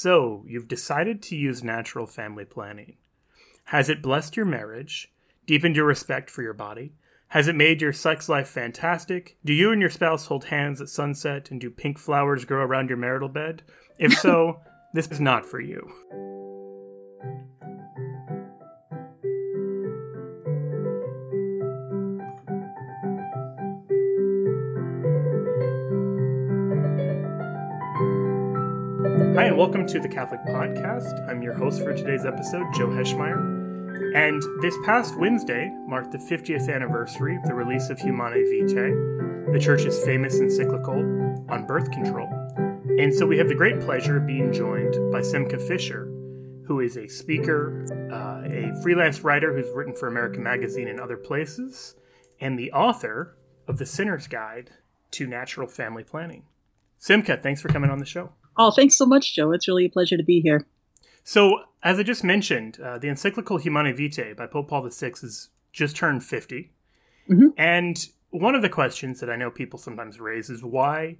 So, you've decided to use natural family planning. Has it blessed your marriage, deepened your respect for your body? Has it made your sex life fantastic? Do you and your spouse hold hands at sunset and do pink flowers grow around your marital bed? If so, this is not for you. Welcome to the Catholic Podcast. I'm your host for today's episode, Joe Heschmeyer. And this past Wednesday marked the 50th anniversary of the release of Humanae Vitae, the Church's famous encyclical on birth control. And so we have the great pleasure of being joined by Simcha Fisher, who is a speaker, uh, a freelance writer who's written for American Magazine and other places, and the author of The Sinner's Guide to Natural Family Planning. Simcha, thanks for coming on the show. Oh, thanks so much, Joe. It's really a pleasure to be here. So, as I just mentioned, uh, the encyclical Humanae Vitae by Pope Paul VI has just turned 50. Mm-hmm. And one of the questions that I know people sometimes raise is why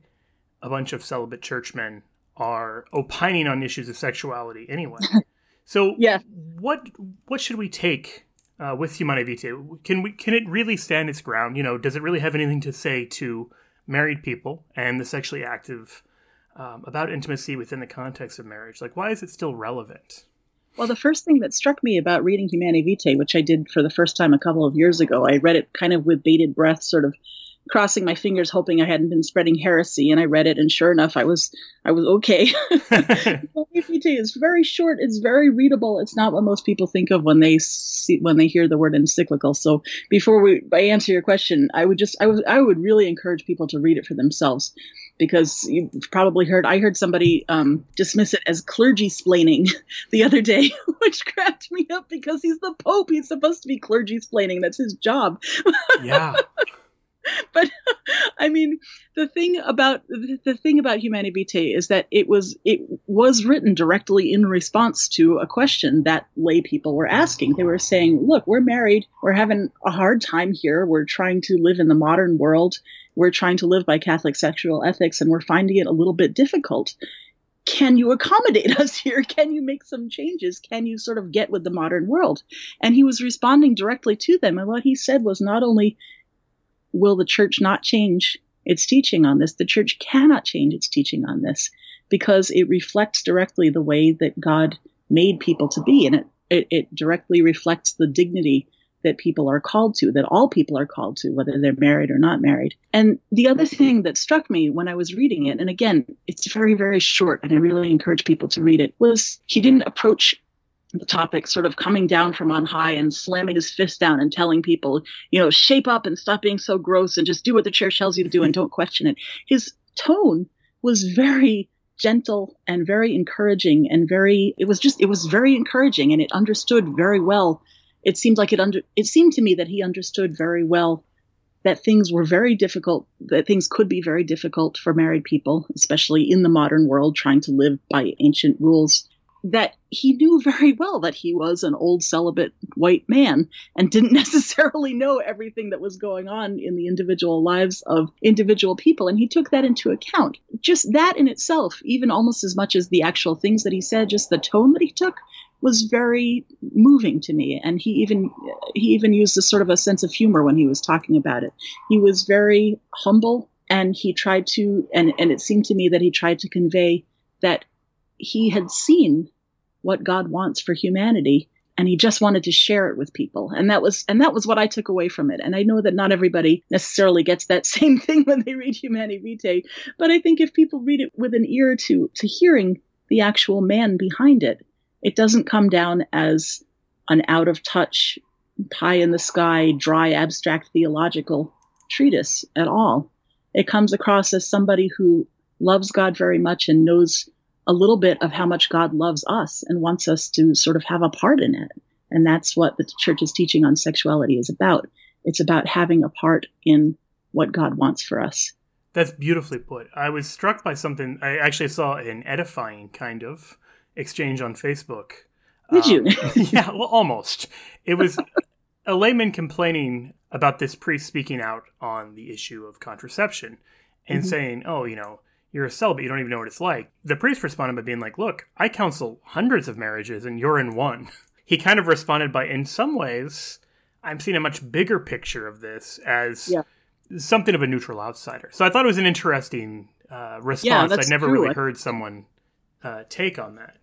a bunch of celibate churchmen are opining on issues of sexuality anyway. so, yeah. what what should we take uh, with Humanae Vitae? Can we can it really stand its ground? You know, does it really have anything to say to married people and the sexually active um, about intimacy within the context of marriage? Like, why is it still relevant? Well, the first thing that struck me about reading Humanae Vitae, which I did for the first time a couple of years ago, I read it kind of with bated breath, sort of crossing my fingers, hoping I hadn't been spreading heresy. And I read it, and sure enough, I was I was okay. is very short. It's very readable. It's not what most people think of when they see when they hear the word encyclical. So before we I answer your question, I would just I would I would really encourage people to read it for themselves because you've probably heard I heard somebody um, dismiss it as clergy splaining the other day, which cracked me up because he's the Pope. He's supposed to be clergy splaining. That's his job. Yeah. but I mean, the thing about the thing about Humanae Vitae is that it was it was written directly in response to a question that lay people were asking. They were saying, "Look, we're married. We're having a hard time here. We're trying to live in the modern world. We're trying to live by Catholic sexual ethics, and we're finding it a little bit difficult." can you accommodate us here? Can you make some changes? Can you sort of get with the modern world? And he was responding directly to them. And what he said was not only will the church not change its teaching on this? The church cannot change its teaching on this because it reflects directly the way that God made people to be, and it, it, it directly reflects the dignity that people are called to, that all people are called to, whether they're married or not married. And the other thing that struck me when I was reading it, and again, it's very, very short, and I really encourage people to read it, was he didn't approach the topic sort of coming down from on high and slamming his fist down and telling people, you know, shape up and stop being so gross and just do what the church tells you to do and don't question it. His tone was very gentle and very encouraging and very it was just it was very encouraging and it understood very well it seemed like it under it seemed to me that he understood very well that things were very difficult that things could be very difficult for married people especially in the modern world trying to live by ancient rules that he knew very well that he was an old celibate white man and didn't necessarily know everything that was going on in the individual lives of individual people. And he took that into account. Just that in itself, even almost as much as the actual things that he said, just the tone that he took was very moving to me and he even he even used a sort of a sense of humor when he was talking about it he was very humble and he tried to and and it seemed to me that he tried to convey that he had seen what God wants for humanity and he just wanted to share it with people. And that was and that was what i took away from it. And i know that not everybody necessarily gets that same thing when they read humanae vitae but i think if people read it with an ear to to hearing the actual man behind it it doesn't come down as an out of touch pie in the sky dry abstract theological treatise at all. It comes across as somebody who loves god very much and knows a little bit of how much God loves us and wants us to sort of have a part in it. And that's what the church's teaching on sexuality is about. It's about having a part in what God wants for us. That's beautifully put. I was struck by something. I actually saw an edifying kind of exchange on Facebook. Did um, you? yeah, well, almost. It was a layman complaining about this priest speaking out on the issue of contraception and mm-hmm. saying, oh, you know, you're a celibate, you don't even know what it's like. The priest responded by being like, Look, I counsel hundreds of marriages and you're in one. he kind of responded by, In some ways, I'm seeing a much bigger picture of this as Yeah. something of a neutral outsider. So I thought it was an interesting uh, response. I'd never true. really heard someone uh, take on that.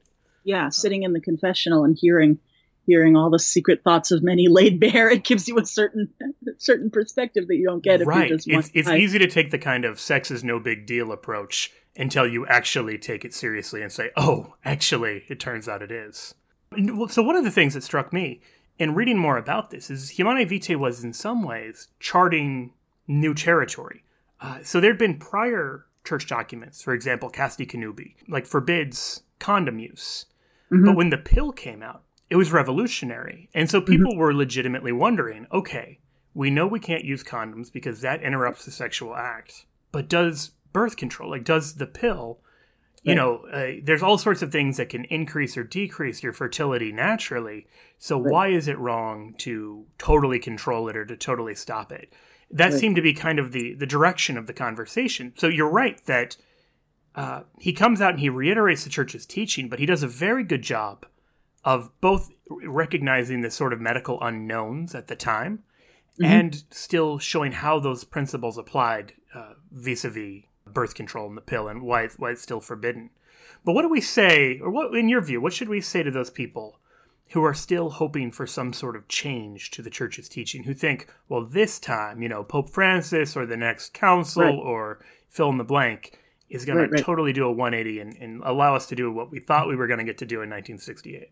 Yeah, sitting in the confessional and hearing hearing all the secret thoughts of many laid bare, it gives you a certain certain perspective that you don't get if right. you just It's, it's easy to take the kind of sex is no big deal approach until you actually take it seriously and say, oh, actually, it turns out it is. So, one of the things that struck me in reading more about this is Humanae Vitae was in some ways charting new territory. Uh, so, there'd been prior church documents, for example, Casti Connubii, like forbids condom use. Mhm. But when the pill came out, it was revolutionary. And so people were legitimately wondering okay, we know we can't use condoms because that interrupts the sexual act. But does birth control, like, does the pill, you Right. know, uh, there's all sorts of things that can increase or decrease your fertility naturally. So Right. why is it wrong to totally control it or to totally stop it? That Right. seemed to be kind of the, the direction of the conversation. So you're right that uh, he comes out and he reiterates the church's teaching, but he does a very good job of both recognizing the sort of medical unknowns at the time Mhm. and still showing how those principles applied uh, vis-a-vis birth control and the pill and why it's, why it's still forbidden. But what do we say, or what, in your view, what should we say to those people who are still hoping for some sort of change to the church's teaching, who think, well, this time, you know, Pope Francis or the next council Right. or fill in the blank is going Right, to right. totally do a 180 and, and allow us to do what we thought we were going to get to do in 1968.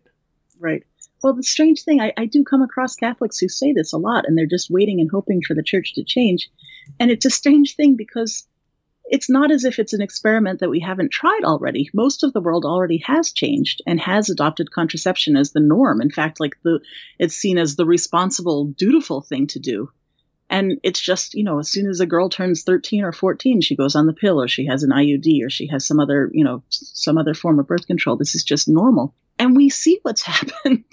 Right. Well, the strange thing, I, I do come across Catholics who say this a lot, and they're just waiting and hoping for the church to change. And it's a strange thing because it's not as if it's an experiment that we haven't tried already. Most of the world already has changed and has adopted contraception as the norm. In fact, like the, it's seen as the responsible, dutiful thing to do. And it's just, you know, as soon as a girl turns 13 or 14, she goes on the pill or she has an IUD or she has some other, you know, some other form of birth control. This is just normal. And we see what's happened.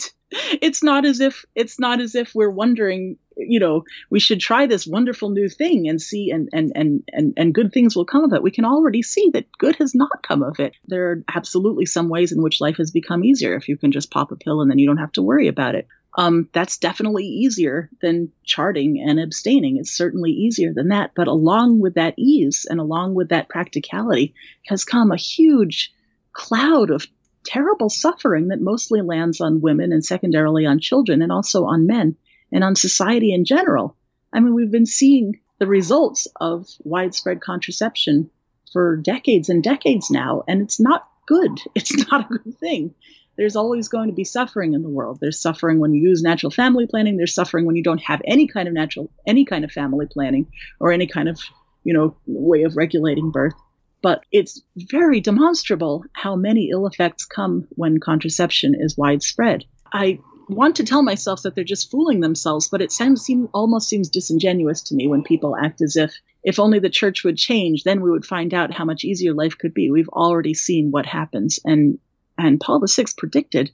It's not as if, it's not as if we're wondering, you know, we should try this wonderful new thing and see and, and, and, and, and good things will come of it. We can already see that good has not come of it. There are absolutely some ways in which life has become easier if you can just pop a pill and then you don't have to worry about it um, that's definitely easier than charting and abstaining. It's certainly easier than that. But along with that ease and along with that practicality has come a huge cloud of terrible suffering that mostly lands on women and secondarily on children and also on men and on society in general. I mean, we've been seeing the results of widespread contraception for decades and decades now, and it's not good. It's not a good thing there's always going to be suffering in the world. There's suffering when you use natural family planning. There's suffering when you don't have any kind of natural, any kind of family planning or any kind of, you know, way of regulating birth. But it's very demonstrable how many ill effects come when contraception is widespread. I want to tell myself that they're just fooling themselves, but it seems, seem, almost seems disingenuous to me when people act as if if only the church would change, then we would find out how much easier life could be. We've already seen what happens, and and Paul VI predicted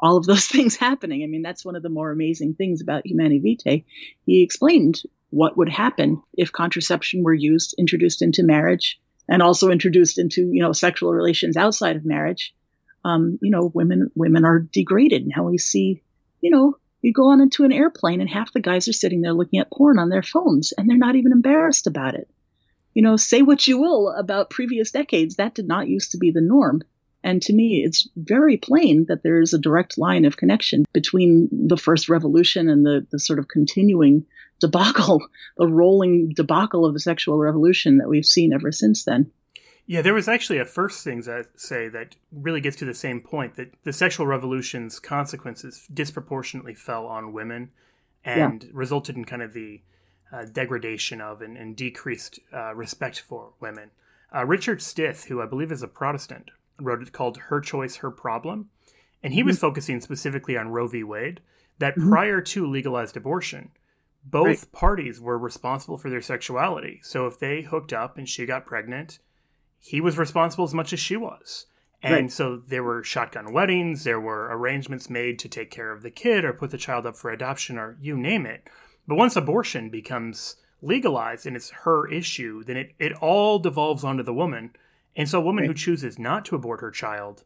all of those things happening. I mean, that's one of the more amazing things about Humanae Vitae. He explained what would happen if contraception were used, introduced into marriage, and also introduced into you know sexual relations outside of marriage. Um, you know, women women are degraded. Now we see, you know, you go on into an airplane and half the guys are sitting there looking at porn on their phones, and they're not even embarrassed about it. You know, say what you will about previous decades, that did not used to be the norm. And to me, it's very plain that there is a direct line of connection between the first revolution and the, the sort of continuing debacle, the rolling debacle of the sexual revolution that we've seen ever since then. Yeah, there was actually a first thing that say that really gets to the same point that the sexual revolution's consequences disproportionately fell on women and resulted in kind of the uh, degradation of and, and decreased uh, respect for women. Uh, Richard Stith, who I believe is a Protestant, wrote it called Her Choice, Her Problem. And he was focusing specifically on Roe v. Wade, that Mhm. prior to legalized abortion, both Right. parties were responsible for their sexuality. So if they hooked up and she got pregnant, he was responsible as much as she was. And Right. so there were shotgun weddings, there were arrangements made to take care of the kid or put the child up for adoption or you name it. But once abortion becomes legalized and it's her issue, then it, it all devolves onto the woman. And so a woman Right. who chooses not to abort her child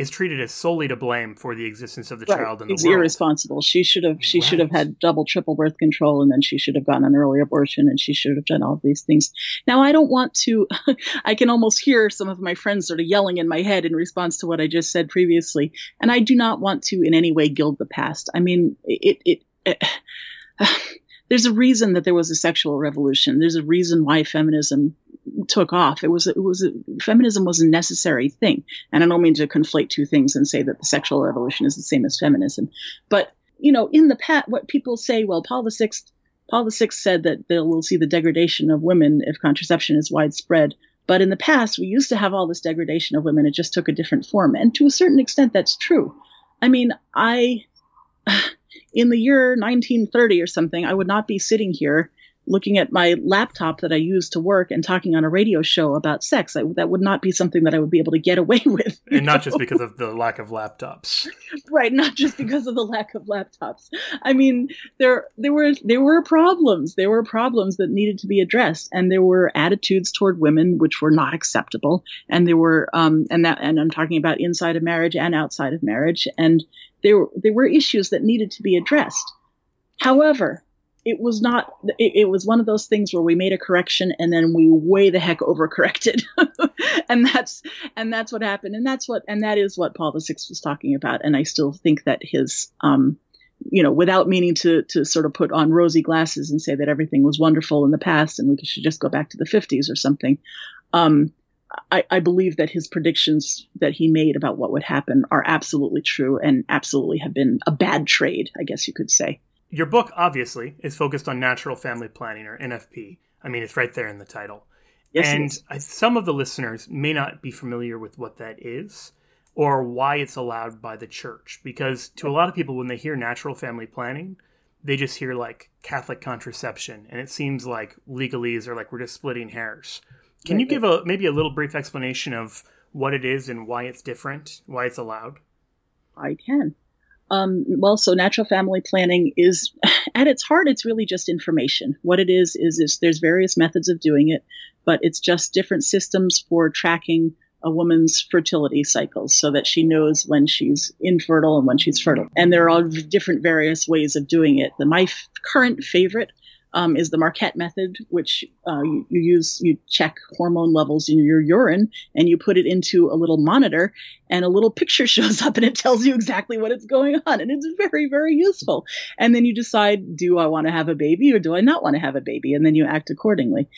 is treated as solely to blame for the existence of the Right. child in the It's world. irresponsible. She should have she should have had double triple birth control and then she should have gotten an early abortion and she should have done all of these things. Now I don't want to I can almost hear some of my friends sort of yelling in my head in response to what I just said previously and I do not want to in any way gild the past. I mean it it, it there's a reason that there was a sexual revolution. There's a reason why feminism took off. It was it was feminism was a necessary thing, and I don't mean to conflate two things and say that the sexual revolution is the same as feminism. But you know, in the past, what people say, well, Paul the Sixth, Paul the Sixth said that they will see the degradation of women if contraception is widespread. But in the past, we used to have all this degradation of women. It just took a different form, and to a certain extent, that's true. I mean, I in the year 1930 or something, I would not be sitting here looking at my laptop that I use to work and talking on a radio show about sex. I, that would not be something that I would be able to get away with. and not know? just because of the lack of laptops. right, not just because of the lack of laptops. I mean, there there were there were problems. There were problems that needed to be addressed, and there were attitudes toward women which were not acceptable. And there were um and that and I'm talking about inside of marriage and outside of marriage, and there there were issues that needed to be addressed. However, it was not it, it was one of those things where we made a correction and then we way the heck overcorrected. And that's and that's what happened. And that's what and that is what paul the sixth was talking about. And i still think that his um you know without meaning to to sort of put on rosy glasses and say that everything was wonderful in the past and we should just go back to the 50s or something um I, I believe that his predictions that he made about what would happen are absolutely true and absolutely have been a bad trade, I guess you could say. Your book, obviously, is focused on natural family planning or NFP. I mean, it's right there in the title. Yes, it and is. I, some of the listeners may not be familiar with what that is or why it's allowed by the church. Because to a lot of people, when they hear natural family planning, they just hear like Catholic contraception, and it seems like legalese or like we're just splitting hairs. Can you give a maybe a little brief explanation of what it is and why it's different, why it's allowed? I can. Um, well, so natural family planning is, at its heart, it's really just information. What it is is, is there's various methods of doing it, but it's just different systems for tracking a woman's fertility cycles so that she knows when she's infertile and when she's fertile. And there are all different various ways of doing it. The my f- current favorite um, is the Marquette method, which uh, you, you use you check hormone levels in your urine and you put it into a little monitor and a little picture shows up and it tells you exactly what is going on and it's very very useful. And then you decide do i want to have a baby or do i not want to have a baby? And then you act accordingly.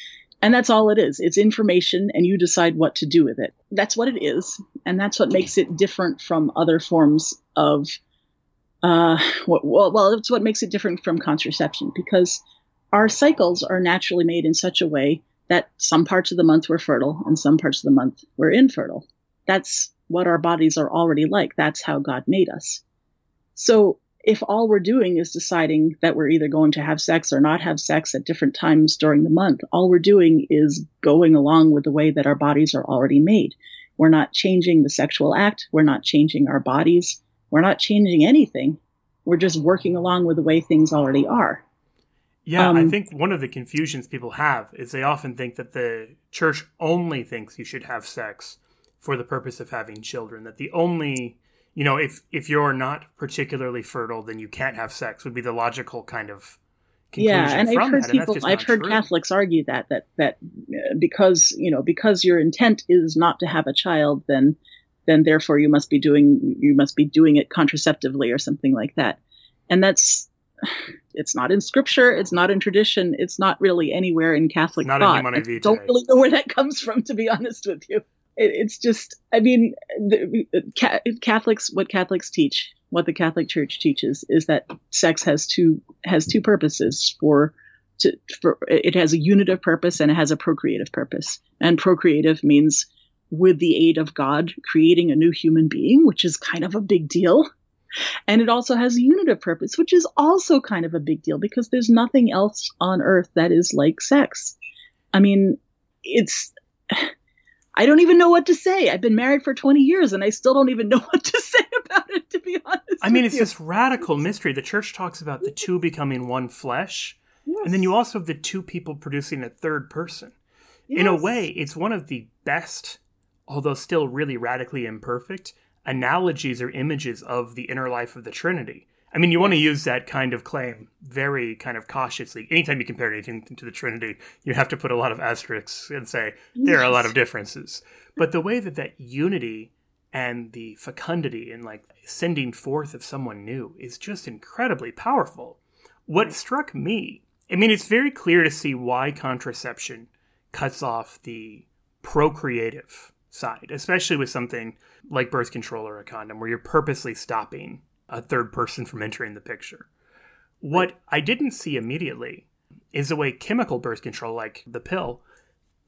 And that's all it is. It's information and you decide what to do with it. That's what it is. And that's what makes it different from other forms of uh well well it's what makes it different from contraception because our cycles are naturally made in such a way that some parts of the month we're fertile and some parts of the month we're infertile that's what our bodies are already like. That's how God made us. So if all we're doing is deciding that we're either going to have sex or not have sex at different times during the month, all we're doing is going along with the way that our bodies are already made. We're not changing the sexual act. We're not changing our bodies. We're not changing anything. We're just working along with the way things already are. Yeah, I Um, think one of the confusions people have is they often think that the church only thinks you should have sex for the purpose of having children. That the only, you know, if if you're not particularly fertile, then you can't have sex would be the logical kind of conclusion yeah, and from I've heard that. people, I've heard true. Catholics argue that that that uh, because you know because your intent is not to have a child, then then therefore you must be doing you must be doing it contraceptively or something like that, and that's it's not in scripture, it's not in tradition, it's not really anywhere in Catholic Not thought. Humanae I don't really know where that comes from, to be honest with you. It, it's just, I mean, the, Ca- Catholics, what Catholics teach, what the Catholic Church teaches, is that sex has two has two purposes for. To, for it has a unitive purpose and it has a procreative purpose. And procreative means with the aid of God creating a new human being, which is kind of a big deal. And it also has a unitive purpose, which is also kind of a big deal because there's nothing else on earth that is like sex. I mean, it's. I don't even know what to say. I've been married for 20 years and I still don't even know what to say about it, to be honest. I mean, it's you. this radical mystery. The church talks about the two becoming one flesh, and then you also have the two people producing a third person. In a way, it's one of the best although still really radically imperfect, analogies or images of the inner life of the Trinity. I mean, you want to use that kind of claim very kind of cautiously. Anytime you compare anything to the Trinity, you have to put a lot of asterisks and say there are a lot of differences. But the way that that unity and the fecundity and like sending forth of someone new is just incredibly powerful. What struck me, I mean, it's very clear to see why contraception cuts off the procreative side, especially with something like birth control or a condom, where you're purposely stopping a third person from entering the picture. What I didn't see immediately is the way chemical birth control, like the pill,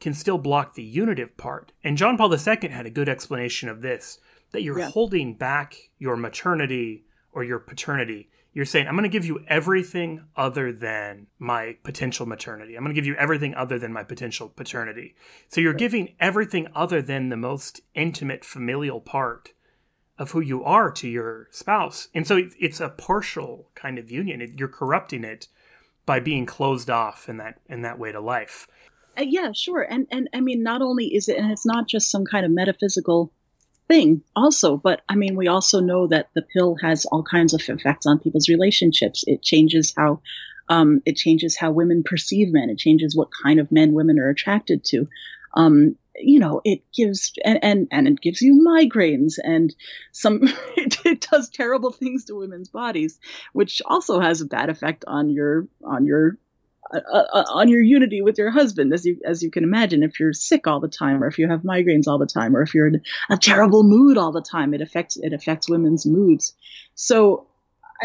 can still block the unitive part. And John Paul II had a good explanation of this that you're yeah. holding back your maternity or your paternity. You're saying, I'm going to give you everything other than my potential maternity. I'm going to give you everything other than my potential paternity. So you're right. giving everything other than the most intimate familial part of who you are to your spouse. And so it's a partial kind of union. You're corrupting it by being closed off in that in that way to life. Uh, yeah, sure. And and I mean, not only is it, and it's not just some kind of metaphysical thing, also, but I mean, we also know that the pill has all kinds of effects on people's relationships. It changes how um, it changes how women perceive men. It changes what kind of men women are attracted to. Um, you know, it gives and, and and it gives you migraines and some it, it, does terrible things to women's bodies, which also has a bad effect on your on your uh, uh, on your unity with your husband, as you as you can imagine. If you're sick all the time, or if you have migraines all the time, or if you're in a terrible mood all the time, it affects it affects women's moods. So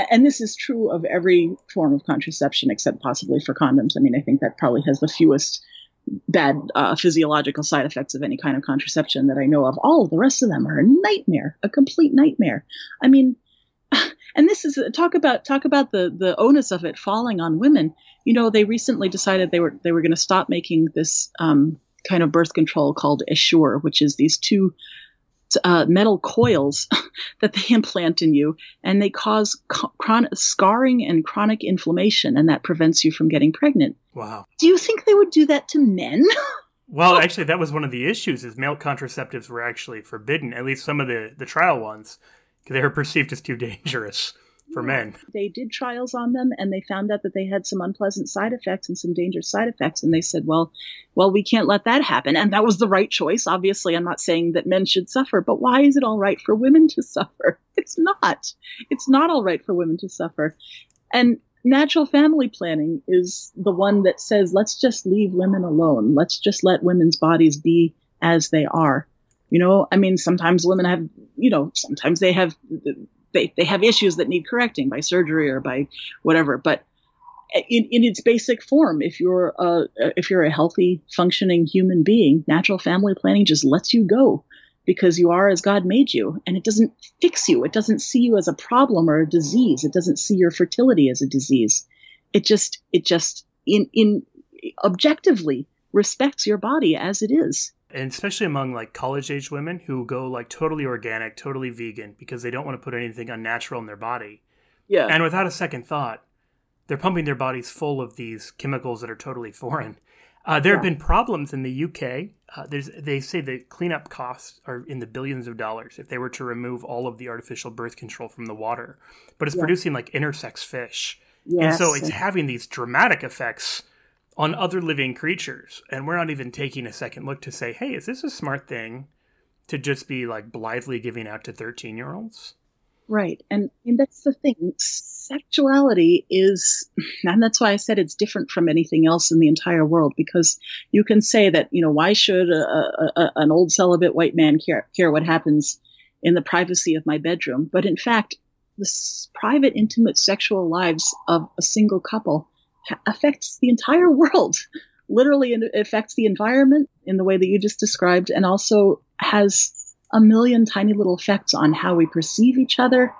and this is true of every form of contraception except possibly for condoms. I mean, I think that probably has the fewest bad uh, physiological side effects of any kind of contraception that I know of. All of the rest of them are a nightmare, a complete nightmare. I mean, and this is talk about talk about the the onus of it falling on women. You know, they recently decided they were they were going to stop making this um, kind of birth control called Essure, which is these two uh, metal coils that they implant in you, and they cause chronic scarring and chronic inflammation, and that prevents you from getting pregnant. Wow. Do you think they would do that to men? well, actually, that was one of the issues: is male contraceptives were actually forbidden, at least some of the the trial ones, they were perceived as too dangerous for men. They did trials on them and they found out that they had some unpleasant side effects and some dangerous side effects and they said, "Well, well, we can't let that happen." And that was the right choice. Obviously, I'm not saying that men should suffer, but why is it all right for women to suffer? It's not. It's not all right for women to suffer. And natural family planning is the one that says, "Let's just leave women alone. Let's just let women's bodies be as they are." You know, I mean, sometimes women have, you know, sometimes they have they, they have issues that need correcting by surgery or by whatever. But in, in its basic form, if you're a, if you're a healthy, functioning human being, natural family planning just lets you go because you are as God made you, and it doesn't fix you. It doesn't see you as a problem or a disease. It doesn't see your fertility as a disease. It just it just in in objectively respects your body as it is and especially among like college age women who go like totally organic, totally vegan because they don't want to put anything unnatural in their body. Yeah. And without a second thought, they're pumping their bodies full of these chemicals that are totally foreign. Uh, there yeah. have been problems in the UK. Uh, they say the cleanup costs are in the billions of dollars if they were to remove all of the artificial birth control from the water. But it's yeah. producing like intersex fish. Yes. And so it's having these dramatic effects on other living creatures. And we're not even taking a second look to say, hey, is this a smart thing to just be like blithely giving out to 13 year olds? Right. And, and that's the thing. Sexuality is, and that's why I said it's different from anything else in the entire world, because you can say that, you know, why should a, a, a, an old celibate white man care, care what happens in the privacy of my bedroom? But in fact, the private, intimate sexual lives of a single couple affects the entire world. Literally, it affects the environment in the way that you just described, and also has a million tiny little effects on how we perceive each other,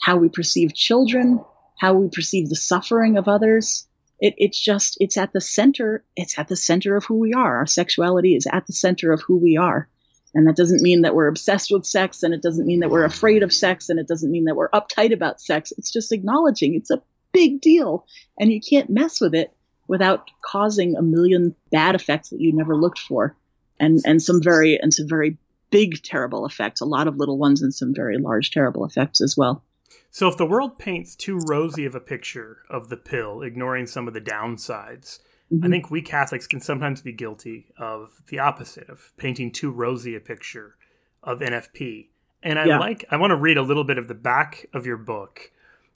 how we perceive children, how we perceive the suffering of others. It, it's just, it's at the center, it's at the center of who we are. Our sexuality is at the center of who we are. And that doesn't mean that we're obsessed with sex, and it doesn't mean that we're afraid of sex, and it doesn't mean that we're uptight about sex. It's just acknowledging it's a big deal. And you can't mess with it without causing a million bad effects that you never looked for. And, and some very, and some very big terrible effects, a lot of little ones, and some very large terrible effects as well. So, if the world paints too rosy of a picture of the pill, ignoring some of the downsides, mm-hmm. I think we Catholics can sometimes be guilty of the opposite of painting too rosy a picture of NFP. And I yeah. like, I want to read a little bit of the back of your book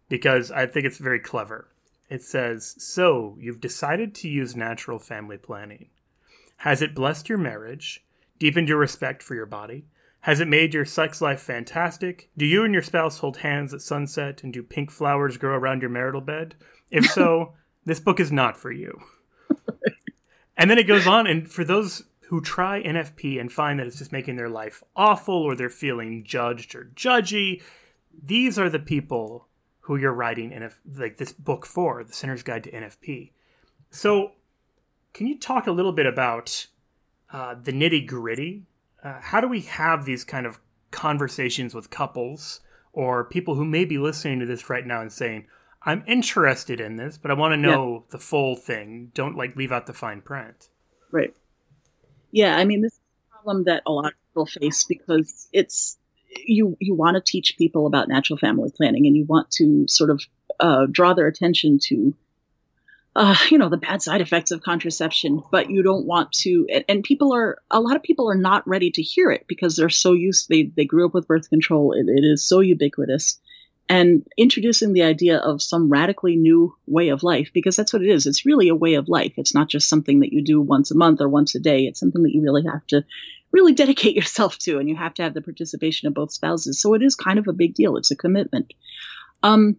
because I think it's very clever. It says, So, you've decided to use natural family planning. Has it blessed your marriage, deepened your respect for your body, has it made your sex life fantastic? Do you and your spouse hold hands at sunset and do pink flowers grow around your marital bed? If so, this book is not for you. and then it goes on, and for those who try NFP and find that it's just making their life awful or they're feeling judged or judgy, these are the people who you're writing NF like this book for, The Sinner's Guide to NFP. So, can you talk a little bit about uh, the nitty gritty uh, how do we have these kind of conversations with couples or people who may be listening to this right now and saying, I'm interested in this, but I want to know yeah. the full thing. Don't like leave out the fine print. Right. Yeah, I mean this is a problem that a lot of people face because it's you you want to teach people about natural family planning and you want to sort of uh, draw their attention to uh, you know, the bad side effects of contraception, but you don't want to, and, and, people are, a lot of people are not ready to hear it because they're so used, they, they grew up with birth control. It, it is so ubiquitous. And introducing the idea of some radically new way of life, because that's what it is. It's really a way of life. It's not just something that you do once a month or once a day. It's something that you really have to really dedicate yourself to, and you have to have the participation of both spouses. So it is kind of a big deal. It's a commitment. Um,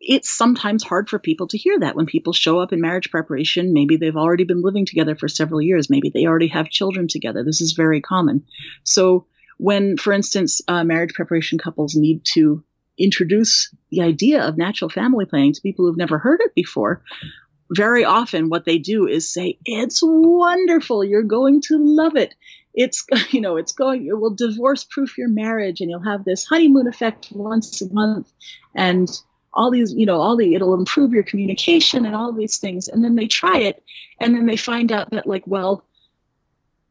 it's sometimes hard for people to hear that when people show up in marriage preparation. Maybe they've already been living together for several years. Maybe they already have children together. This is very common. So when, for instance, uh, marriage preparation couples need to introduce the idea of natural family planning to people who've never heard it before, very often what they do is say, it's wonderful. You're going to love it. It's, you know, it's going, it will divorce proof your marriage and you'll have this honeymoon effect once a month. And all these, you know, all the, it'll improve your communication and all these things. And then they try it and then they find out that, like, well,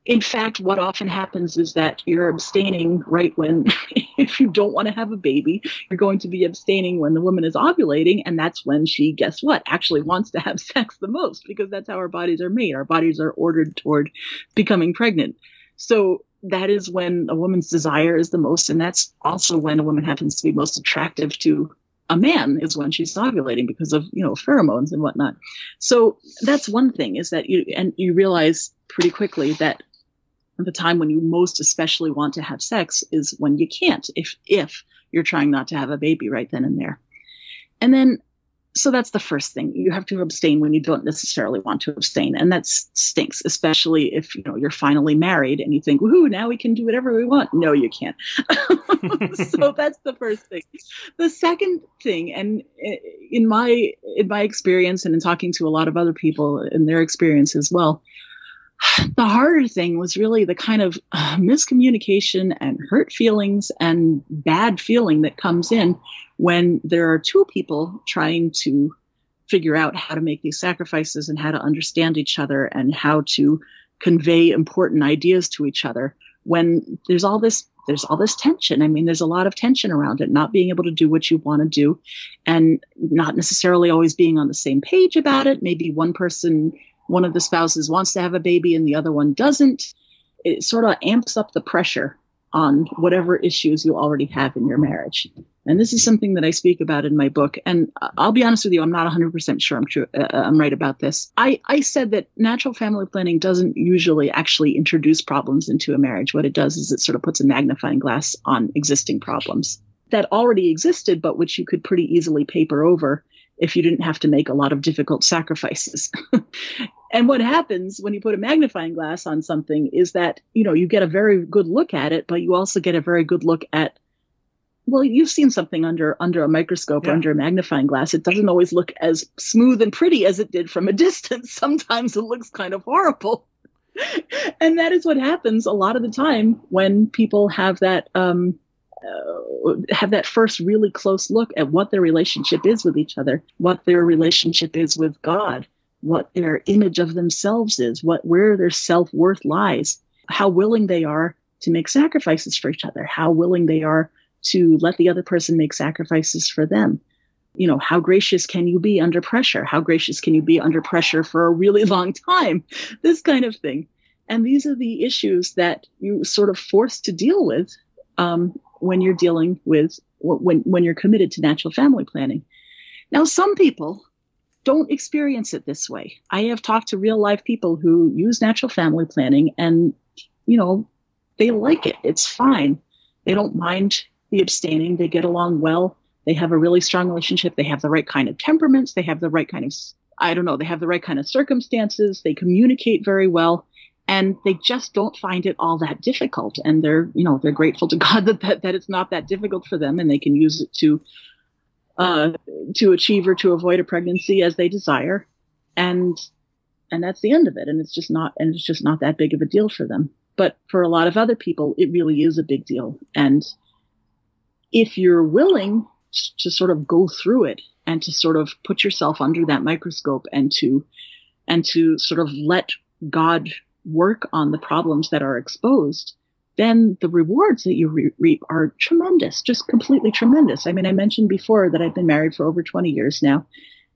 in fact, what often happens is that you're abstaining right when, if you don't want to have a baby, you're going to be abstaining when the woman is ovulating. And that's when she, guess what, actually wants to have sex the most because that's how our bodies are made. Our bodies are ordered toward becoming pregnant. So that is when a woman's desire is the most. And that's also when a woman happens to be most attractive to a man is when she's ovulating because of you know pheromones and whatnot so that's one thing is that you and you realize pretty quickly that the time when you most especially want to have sex is when you can't if if you're trying not to have a baby right then and there and then so that's the first thing. You have to abstain when you don't necessarily want to abstain. And that stinks especially if you know you're finally married and you think woohoo now we can do whatever we want. No you can't. So that's the first thing. The second thing and in my in my experience and in talking to a lot of other people in their experience as well the harder thing was really the kind of uh, miscommunication and hurt feelings and bad feeling that comes in when there are two people trying to figure out how to make these sacrifices and how to understand each other and how to convey important ideas to each other when there's all this there's all this tension. I mean there's a lot of tension around it not being able to do what you want to do and not necessarily always being on the same page about it. Maybe one person one of the spouses wants to have a baby and the other one doesn't. It sort of amps up the pressure on whatever issues you already have in your marriage. And this is something that I speak about in my book. And I'll be honest with you, I'm not 100% sure I'm true. Uh, uh, I'm right about this. I, I said that natural family planning doesn't usually actually introduce problems into a marriage. What it does is it sort of puts a magnifying glass on existing problems that already existed, but which you could pretty easily paper over if you didn't have to make a lot of difficult sacrifices. and what happens when you put a magnifying glass on something is that, you know, you get a very good look at it, but you also get a very good look at well, you've seen something under under a microscope yeah. or under a magnifying glass. It doesn't always look as smooth and pretty as it did from a distance. Sometimes it looks kind of horrible. and that is what happens a lot of the time when people have that um, uh, have that first really close look at what their relationship is with each other, what their relationship is with God, what their image of themselves is, what where their self worth lies, how willing they are to make sacrifices for each other, how willing they are to let the other person make sacrifices for them. You know, how gracious can you be under pressure? How gracious can you be under pressure for a really long time? This kind of thing. And these are the issues that you sort of forced to deal with um, when you're dealing with when when you're committed to natural family planning. Now, some people don't experience it this way. I have talked to real life people who use natural family planning, and you know, they like it. It's fine. They don't mind the abstaining. They get along well. They have a really strong relationship. They have the right kind of temperaments. They have the right kind of I don't know. They have the right kind of circumstances. They communicate very well and they just don't find it all that difficult and they're you know they're grateful to god that that, that it's not that difficult for them and they can use it to uh, to achieve or to avoid a pregnancy as they desire and and that's the end of it and it's just not and it's just not that big of a deal for them but for a lot of other people it really is a big deal and if you're willing to sort of go through it and to sort of put yourself under that microscope and to and to sort of let god work on the problems that are exposed, then the rewards that you re- reap are tremendous, just completely tremendous. I mean, I mentioned before that I've been married for over 20 years now,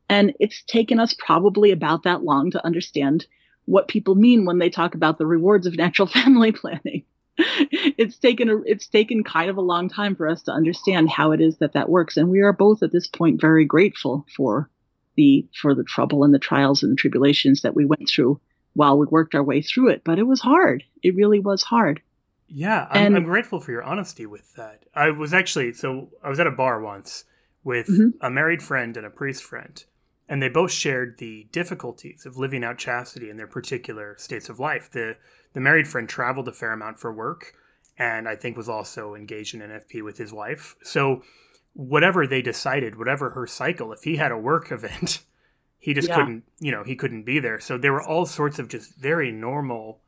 and it's taken us probably about that long to understand what people mean when they talk about the rewards of natural family planning. it's taken a, it's taken kind of a long time for us to understand how it is that that works, and we are both at this point very grateful for the for the trouble and the trials and the tribulations that we went through while we worked our way through it. But it was hard. It really was hard. Yeah, I'm, and, I'm grateful for your honesty with that. I was actually so I was at a bar once with mm-hmm. a married friend and a priest friend, and they both shared the difficulties of living out chastity in their particular states of life. The the married friend traveled a fair amount for work, and I think was also engaged in NFP with his wife. So whatever they decided, whatever her cycle, if he had a work event he just yeah. couldn't you know he couldn't be there so there were all sorts of just very normal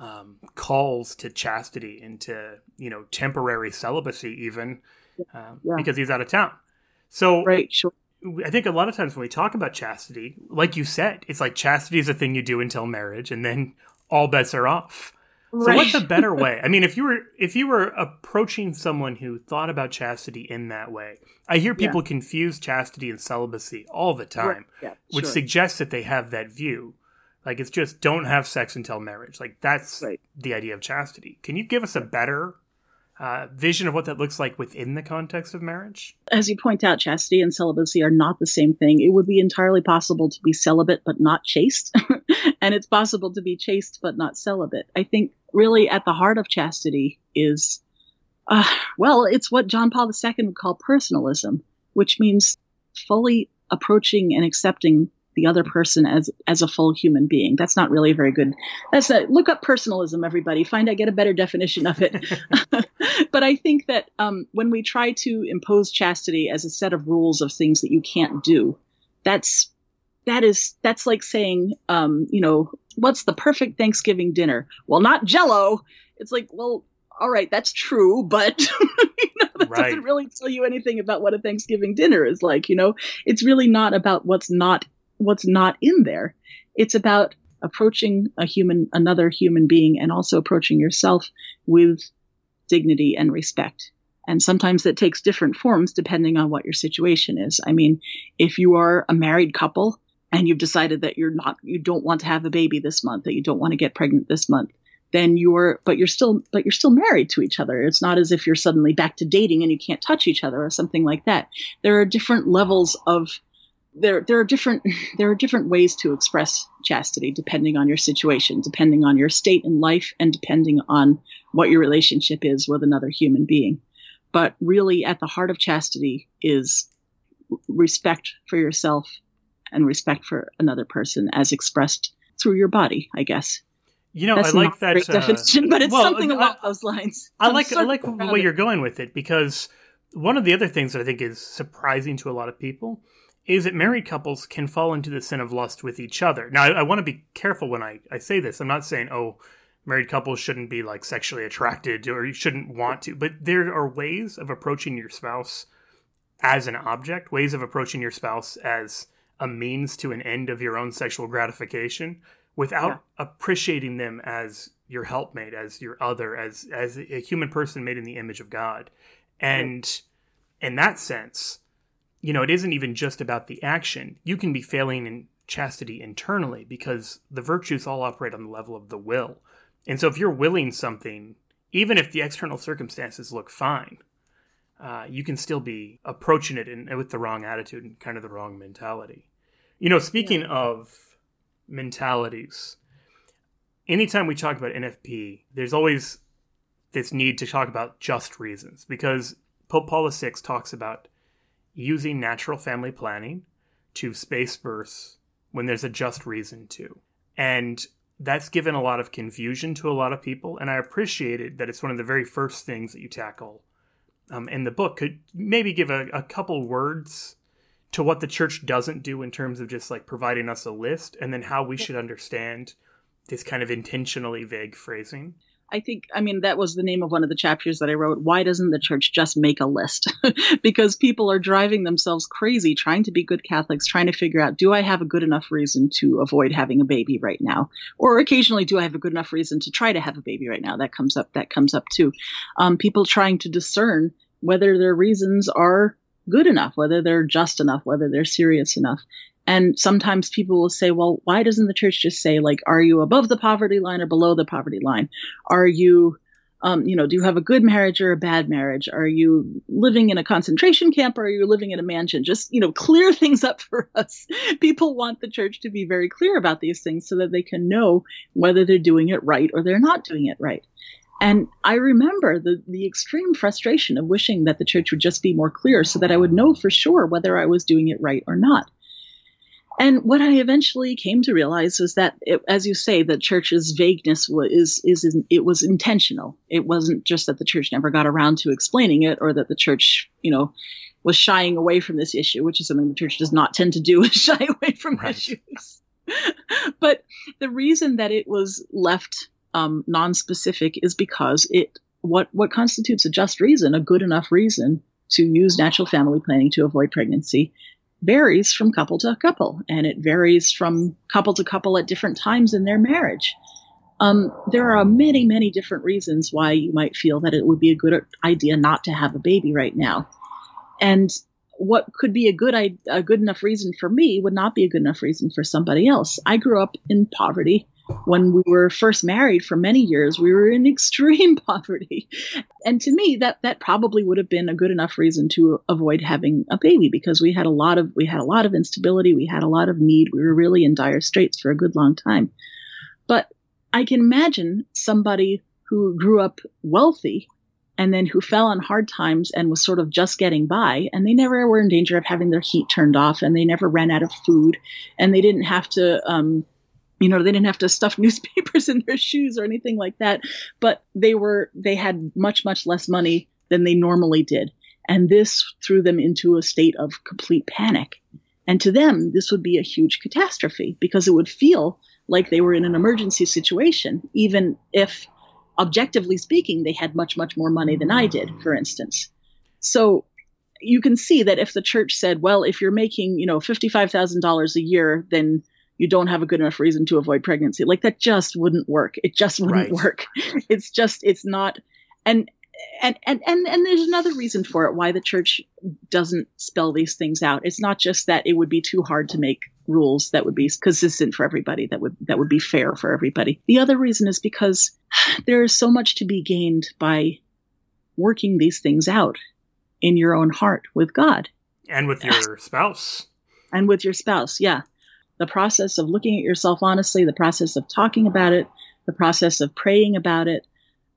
um, calls to chastity and to you know temporary celibacy even um, yeah. because he's out of town so right sure I think a lot of times when we talk about chastity, like you said, it's like chastity is a thing you do until marriage, and then all bets are off. Right. So what's a better way? I mean, if you were if you were approaching someone who thought about chastity in that way, I hear people yeah. confuse chastity and celibacy all the time, right. yeah, which suggests that they have that view. Like it's just don't have sex until marriage. Like that's right. the idea of chastity. Can you give us a better uh, vision of what that looks like within the context of marriage? As you point out, chastity and celibacy are not the same thing. It would be entirely possible to be celibate but not chaste, and it's possible to be chaste but not celibate. I think really at the heart of chastity is, uh, well, it's what John Paul II would call personalism, which means fully approaching and accepting the other person as as a full human being. That's not really very good. That's a look up personalism, everybody. Find out get a better definition of it. but I think that um, when we try to impose chastity as a set of rules of things that you can't do, that's that is that's like saying, um, you know, what's the perfect Thanksgiving dinner? Well, not Jello. It's like, well, all right, that's true, but you know, that right. doesn't really tell you anything about what a Thanksgiving dinner is like. You know, it's really not about what's not what's not in there. It's about approaching a human, another human being, and also approaching yourself with dignity and respect. And sometimes that takes different forms depending on what your situation is. I mean, if you are a married couple and you've decided that you're not, you don't want to have a baby this month, that you don't want to get pregnant this month, then you're, but you're still, but you're still married to each other. It's not as if you're suddenly back to dating and you can't touch each other or something like that. There are different levels of there there are different there are different ways to express chastity depending on your situation, depending on your state in life, and depending on what your relationship is with another human being. But really, at the heart of chastity is respect for yourself and respect for another person, as expressed through your body. I guess. You know, That's I like that uh, definition, but it's well, something uh, along those lines. I like I like the way you're going with it because one of the other things that I think is surprising to a lot of people is that married couples can fall into the sin of lust with each other. Now, I, I want to be careful when I, I say this. I'm not saying, oh, married couples shouldn't be like sexually attracted or you shouldn't want to, but there are ways of approaching your spouse as an object, ways of approaching your spouse as a means to an end of your own sexual gratification without Yeah. appreciating them as your helpmate, as your other, as as a human person made in the image of God. And in that sense, you know, it isn't even just about the action. You can be failing in chastity internally because the virtues all operate on the level of the will. And so if you're willing something, even if the external circumstances look fine, uh, you can still be approaching it in, with the wrong attitude and kind of the wrong mentality. You know, speaking of mentalities, anytime we talk about NFP, there's always this need to talk about just reasons because Pope Paul VI talks about using natural family planning to space births when there's a just reason to. And that's given a lot of confusion to a lot of people. And I appreciated that it's one of the very first things that you tackle um, in the book. Could maybe give a, a couple words to what the church doesn't do in terms of just like providing us a list and then how we should understand this kind of intentionally vague phrasing. I think, I mean, that was the name of one of the chapters that I wrote. Why doesn't the church just make a list? because people are driving themselves crazy trying to be good Catholics, trying to figure out, do I have a good enough reason to avoid having a baby right now? Or occasionally, do I have a good enough reason to try to have a baby right now? That comes up, that comes up too. Um, people trying to discern whether their reasons are good enough, whether they're just enough, whether they're serious enough. And sometimes people will say, well, why doesn't the church just say, like, are you above the poverty line or below the poverty line? Are you, um, you know, do you have a good marriage or a bad marriage? Are you living in a concentration camp or are you living in a mansion? Just, you know, clear things up for us. People want the church to be very clear about these things so that they can know whether they're doing it right or they're not doing it right. And I remember the, the extreme frustration of wishing that the church would just be more clear so that I would know for sure whether I was doing it right or not. And what I eventually came to realize was that, it, as you say, the church's vagueness was is, is it was intentional. It wasn't just that the church never got around to explaining it, or that the church, you know, was shying away from this issue, which is something the church does not tend to do, is shy away from Right. issues. but the reason that it was left um, non-specific is because it what what constitutes a just reason, a good enough reason to use natural family planning to avoid pregnancy, varies from couple to couple, and it varies from couple to couple at different times in their marriage. Um, there are many, many different reasons why you might feel that it would be a good idea not to have a baby right now, and what could be a good a good enough reason for me would not be a good enough reason for somebody else. I grew up in poverty when we were first married for many years we were in extreme poverty. And to me that that probably would have been a good enough reason to avoid having a baby because we had a lot of we had a lot of instability we had a lot of need we were really in dire straits for a good long time. But i can imagine somebody who grew up wealthy and then who fell on hard times and was sort of just getting by and they never were in danger of having their heat turned off and they never ran out of food and they didn't have to um, you know they didn't have to stuff newspapers in their shoes or anything like that but they were they had much much less money than they normally did. And this threw them into a state of complete panic. And to them this would be a huge catastrophe because it would feel like they were in an emergency situation even if objectively speaking they had much much more money than i did for instance. So you can see that if the church said well if you're making you know $55000 a year then you don't have a good enough reason to avoid pregnancy. Like that just wouldn't work. It just wouldn't Right. work. It's just it's not and and and and and there's another reason for it why the church doesn't spell these things out. It's not just that it would be too hard to make rules that would be consistent for everybody that would that would be fair for everybody. The other reason is because there is so much to be gained by working these things out in your own heart with God And with your spouse. and with your spouse. Yeah. The process of looking at yourself honestly, the process of talking about it, the process of praying about it,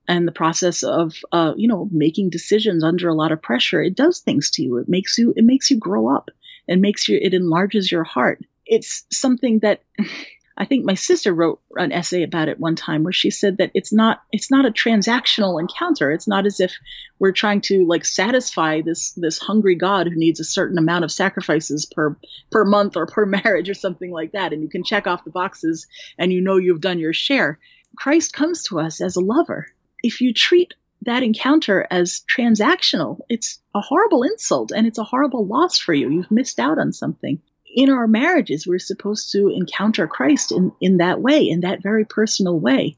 and the process of, uh, you know, making decisions under a lot of pressure. It does things to you. It makes you, it makes you grow up. It makes you, it enlarges your heart. It's something that I think my sister wrote an essay about it one time where she said that it's not, it's not a transactional encounter. It's not as if we're trying to like satisfy this, this hungry God who needs a certain amount of sacrifices per per month or per marriage or something like that. And you can check off the boxes and you know you've done your share. Christ comes to us as a lover. If you treat that encounter as transactional it's a horrible insult and it's a horrible loss for you. You've missed out on something in our marriages, we're supposed to encounter Christ in, in that way, in that very personal way.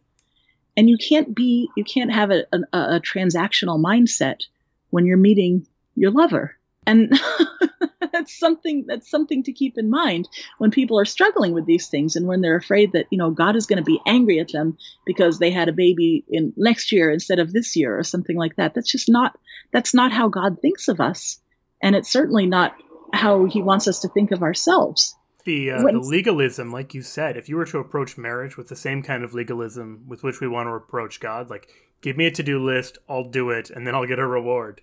And you can't be, you can't have a, a, a transactional mindset when you're meeting your lover. And that's something that's something to keep in mind when people are struggling with these things and when they're afraid that you know God is going to be angry at them because they had a baby in next year instead of this year or something like that. That's just not that's not how God thinks of us, and it's certainly not how He wants us to think of ourselves. The, uh, the legalism, like you said, if you were to approach marriage with the same kind of legalism with which we want to approach God, like give me a to do list, I'll do it, and then I'll get a reward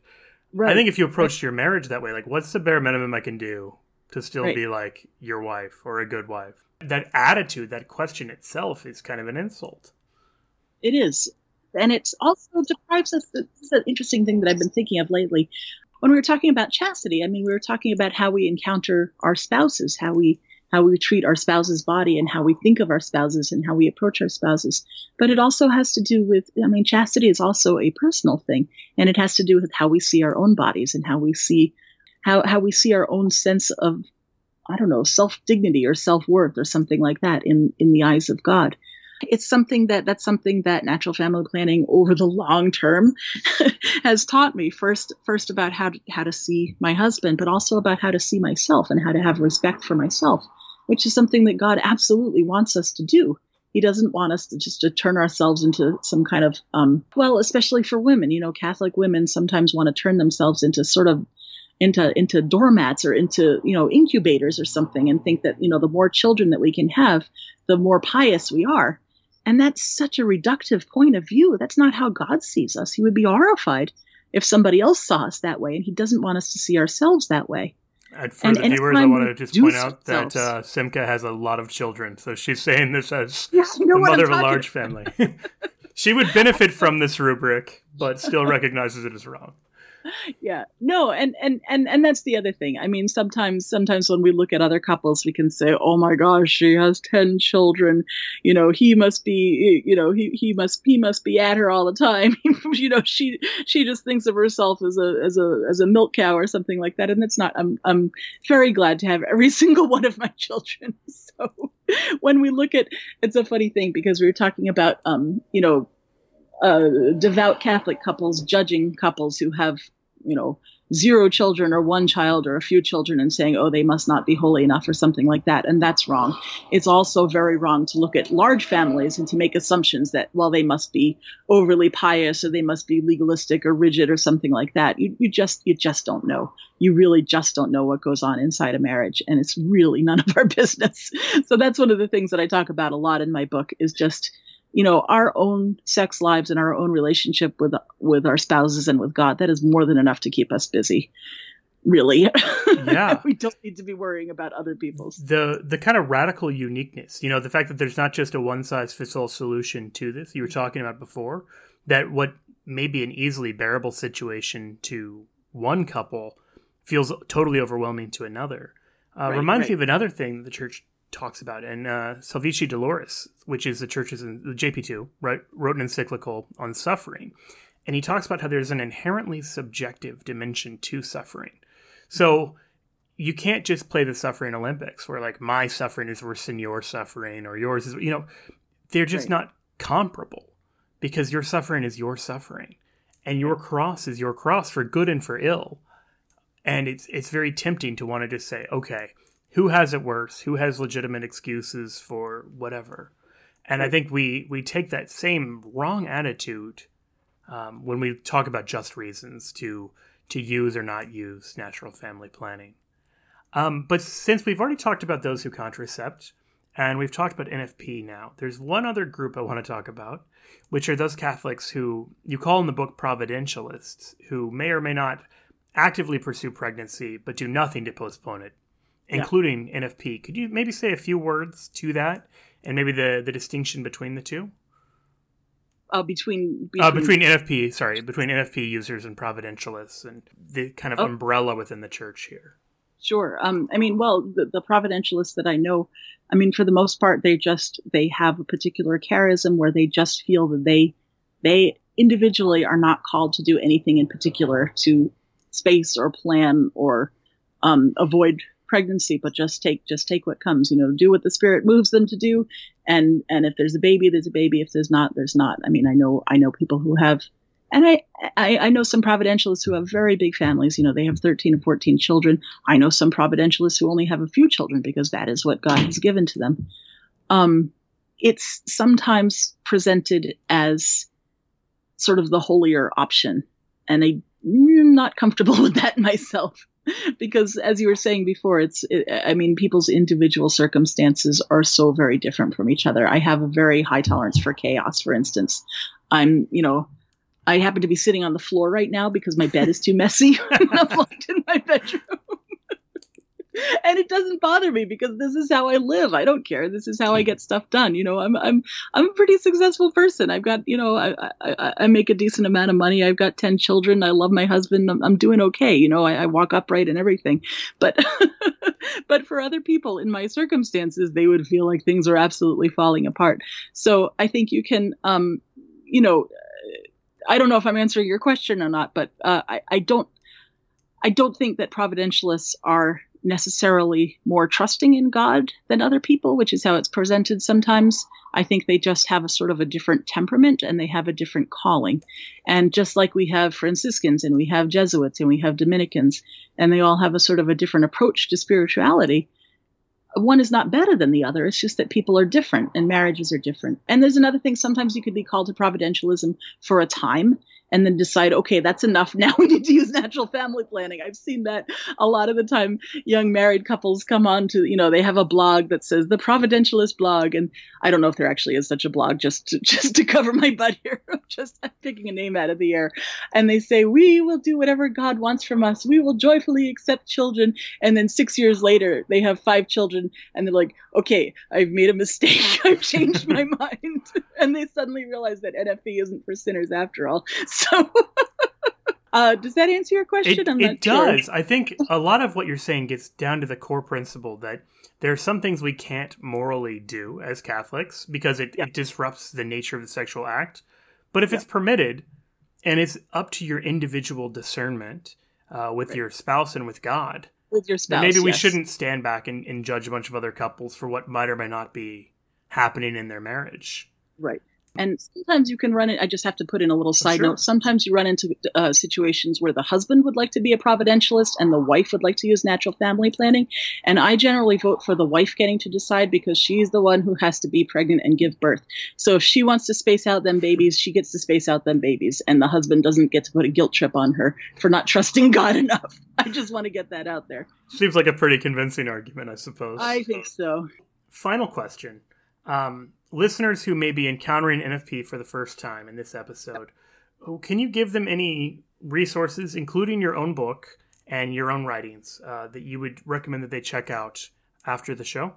Right. I think if you approached your marriage that way, like, what's the bare minimum I can do to still right. be like your wife or a good wife? That attitude, that question itself is kind of an insult. It is. And it's also deprives us. This is an interesting thing that I've been thinking of lately. When we were talking about chastity, I mean, we were talking about how we encounter our spouses, how we how we treat our spouse's body and how we think of our spouses and how we approach our spouses. But it also has to do with, I mean, chastity is also a personal thing and it has to do with how we see our own bodies and how we see, how, how we see our own sense of, I don't know, self dignity or self worth or something like that in, in the eyes of God. It's something that that's something that natural family planning over the long term has taught me first first about how to, how to see my husband but also about how to see myself and how to have respect for myself which is something that God absolutely wants us to do. He doesn't want us to just to turn ourselves into some kind of, um, well, especially for women, you know, Catholic women sometimes want to turn themselves into sort of into into doormats or into you know incubators or something and think that you know the more children that we can have the more pious we are and that's such a reductive point of view. That's not how god sees us. He would be horrified if somebody else saw us that way and he doesn't want us to see ourselves that way. And for and, the viewers, I want to just point out that uh, Simcha has a lot of children, so she's saying this as yeah, the mother of a large family. she would benefit from this rubric, but still recognizes it as wrong yeah. No and and and and that's the other thing. I mean sometimes sometimes when we look at other couples we can say oh my gosh she has 10 children. You know he must be you know he, he must he must be at her all the time. You know she she just thinks of herself as a as a as a milk cow or something like that and it's not i'm i'm very glad to have every single one of my children. So when we look at it's a funny thing because we were talking about um you know uh, devout Catholic couples judging couples who have you know, zero children or one child or a few children and saying, oh, they must not be holy enough or something like that. And that's wrong. It's also very wrong to look at large families and to make assumptions that, well, they must be overly pious or they must be legalistic or rigid or something like that. You, you just, you just don't know. You really just don't know what goes on inside a marriage. And it's really none of our business. So that's one of the things that I talk about a lot in my book is just, you know our own sex lives and our own relationship with with our spouses and with god that is more than enough to keep us busy really. Yeah. We don't need to be worrying about other people's. The the kind of radical uniqueness you know the fact that there's not just a one size fits all solution to this you were talking about before that what may be an easily bearable situation to one couple feels totally overwhelming to another. Uh, right, reminds right. me of another thing the church talks about. And uh, Salvifici Doloris, which is the church's the JP2, right, wrote an encyclical on suffering, and he talks about how there's an inherently subjective dimension to suffering. So you can't just play the suffering Olympics where like my suffering is worse than your suffering or yours is you know they're just right. not comparable because your suffering is your suffering and your cross is your cross for good and for ill. And it's it's very tempting to want to just say, okay, who has it worse? Who has legitimate excuses for whatever? And I think we we take that same wrong attitude um, when we talk about just reasons to to use or not use natural family planning. Um, but since we've already talked about those who contracept, and we've talked about NFP now, there's one other group I want to talk about, which are those Catholics who you call in the book providentialists, who may or may not actively pursue pregnancy but do nothing to postpone it including yeah. NFP. Could you maybe say a few words to that and maybe the, the distinction between the two? Uh, between between, uh, between NFP, sorry, between NFP users and providentialists, and the kind of oh. umbrella within the church here. Sure. Um, I mean, well, the, the providentialists that I know, I mean, for the most part, they just they have a particular charism where they just feel that they they individually are not called to do anything in particular to space or plan or um, avoid pregnancy, but just take just take what comes. You know, do what the spirit moves them to do, and and if there's a baby, there's a baby. If there's not, there's not. I mean, I know I know people who have, and I I, I know some providentialists who have very big families. You know, they have 13 or 14 children. I know some providentialists who only have a few children because that is what God has given to them. Um, it's sometimes presented as sort of the holier option, and I I'm not comfortable with that myself because as you were saying before it's it, i mean people's individual circumstances are so very different from each other. I have a very high tolerance for chaos. For instance i'm you know i happen to be sitting on the floor right now because my bed is too messy. I'm locked in my bedroom and it doesn't bother me because this is how I live. I don't care. This is how I get stuff done. You know, I'm I'm I'm a pretty successful person. I've got you know I I, I make a decent amount of money. I've got ten children. I love my husband. I'm, I'm doing okay. You know, I, I walk upright and everything. But but for other people in my circumstances, they would feel like things are absolutely falling apart. So I think you can um you know I don't know if I'm answering your question or not, but uh, I I don't. I don't think that providentialists are necessarily more trusting in God than other people, which is how it's presented sometimes. I think they just have a sort of a different temperament and they have a different calling. And just like we have Franciscans and we have Jesuits and we have Dominicans, and they all have a sort of a different approach to spirituality, one is not better than the other. It's just that people are different and marriages are different. And there's another thing sometimes you could be called to providentialism for a time and then decide, okay, that's enough. Now we need to use natural family planning. I've seen that a lot of the time. Young married couples come on to, you know, they have a blog that says the Providentialist blog, and I don't know if there actually is such a blog. Just to, just to cover my butt here, I'm just picking a name out of the air, and they say we will do whatever God wants from us. We will joyfully accept children, and then six years later they have five children, and they're like, okay, I've made a mistake. I've changed my mind, and they suddenly realize that NFP isn't for sinners after all. So, uh, does that answer your question? It, it does. Sure. I think a lot of what you're saying gets down to the core principle that there are some things we can't morally do as Catholics because it, yeah. it disrupts the nature of the sexual act. But if yeah. it's permitted and it's up to your individual discernment uh, with right. your spouse and with God, with your spouse, maybe we yes. shouldn't stand back and, and judge a bunch of other couples for what might or might not be happening in their marriage. Right. And sometimes you can run it. I just have to put in a little side sure. note. Sometimes you run into uh, situations where the husband would like to be a providentialist and the wife would like to use natural family planning. And I generally vote for the wife getting to decide because she's the one who has to be pregnant and give birth. So if she wants to space out them babies, she gets to space out them babies. And the husband doesn't get to put a guilt trip on her for not trusting God enough. I just want to get that out there. Seems like a pretty convincing argument, I suppose. I think so. Final question. Um, listeners who may be encountering NFP for the first time in this episode, oh, can you give them any resources, including your own book and your own writings, uh, that you would recommend that they check out after the show?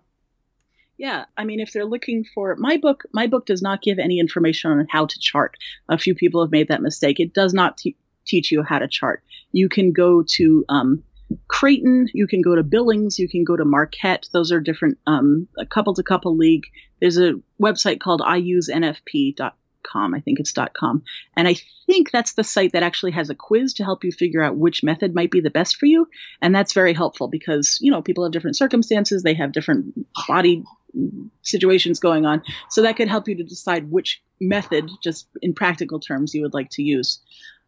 Yeah, I mean, if they're looking for my book, my book does not give any information on how to chart. A few people have made that mistake. It does not teach you how to chart. You can go to um, Creighton, you can go to Billings, you can go to Marquette. Those are different, um, a couple to couple league. There's a website called iusenfp.com. I think it's .com. And I think that's the site that actually has a quiz to help you figure out which method might be the best for you. And that's very helpful because, you know, people have different circumstances. They have different body situations going on. So that could help you to decide which method, just in practical terms, you would like to use.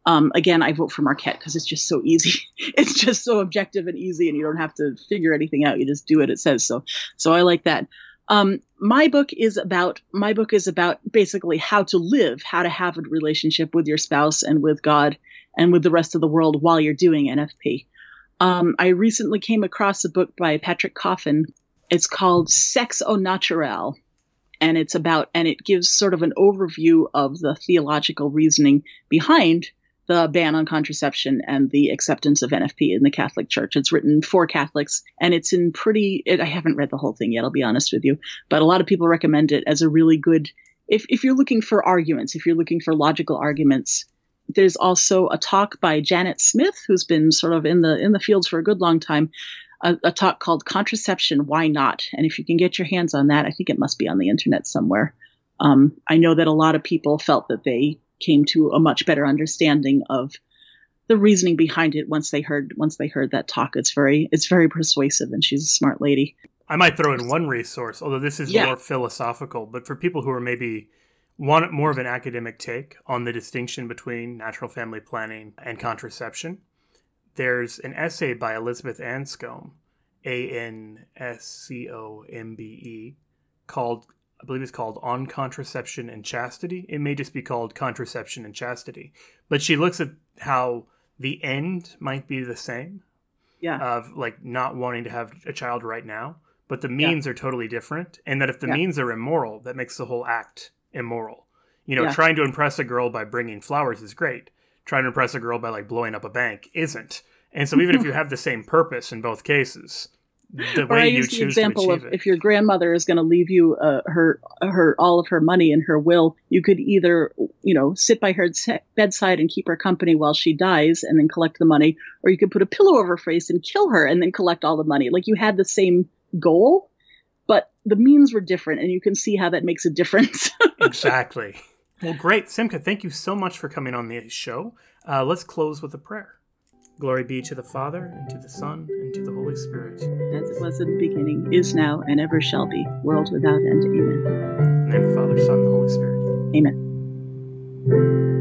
Um, again, I vote for Marquette because it's just so easy. it's just so objective and easy, and you don't have to figure anything out. You just do what it says. So, so I like that. Um, my book is about my book is about basically how to live, how to have a relationship with your spouse and with God and with the rest of the world while you're doing NFP. Um, I recently came across a book by Patrick Coffin. It's called Sex au Naturel, and it's about and it gives sort of an overview of the theological reasoning behind the ban on contraception and the acceptance of NFP in the Catholic Church. It's written for Catholics and it's in pretty, it, I haven't read the whole thing yet, I'll be honest with you, but a lot of people recommend it as a really good, if, if you're looking for arguments, if you're looking for logical arguments, there's also a talk by Janet Smith, who's been sort of in the, in the fields for a good long time. A, a talk called Contraception, Why Not? And if you can get your hands on that, I think it must be on the internet somewhere. Um, I know that a lot of people felt that they came to a much better understanding of the reasoning behind it once they heard once they heard that talk. It's very it's very persuasive, and she's a smart lady. I might throw in one resource, although this is Yeah. more philosophical, but for people who are maybe want more of an academic take on the distinction between natural family planning and contraception, there's an essay by Elizabeth Anscombe, A N S C O M B E, called I believe it's called On Contraception and Chastity. It may just be called Contraception and Chastity. But she looks at how the end might be the same Yeah, of like not wanting to have a child right now, but the means are totally different. And that if the Yeah. means are immoral, that makes the whole act immoral. You know, Yeah. trying to impress a girl by bringing flowers is great. Trying to impress a girl by like blowing up a bank isn't. And so even if you have the same purpose in both cases, the or I way you use the choose example to of it. if your grandmother is going to leave you uh, her her all of her money in her will, you could either you know sit by her bedside and keep her company while she dies, and then collect the money, or you could put a pillow over her face and kill her, and then collect all the money. Like you had the same goal, but the means were different, and you can see how that makes a difference. exactly. Well, great. Simcha. thank you so much for coming on the show. Uh, let's close with a prayer. Glory be to the Father, and to the Son, and to the Holy Spirit. As it was in the beginning, is now, and ever shall be, world without end. Amen. In the name of the Father, Son, and the Holy Spirit. Amen.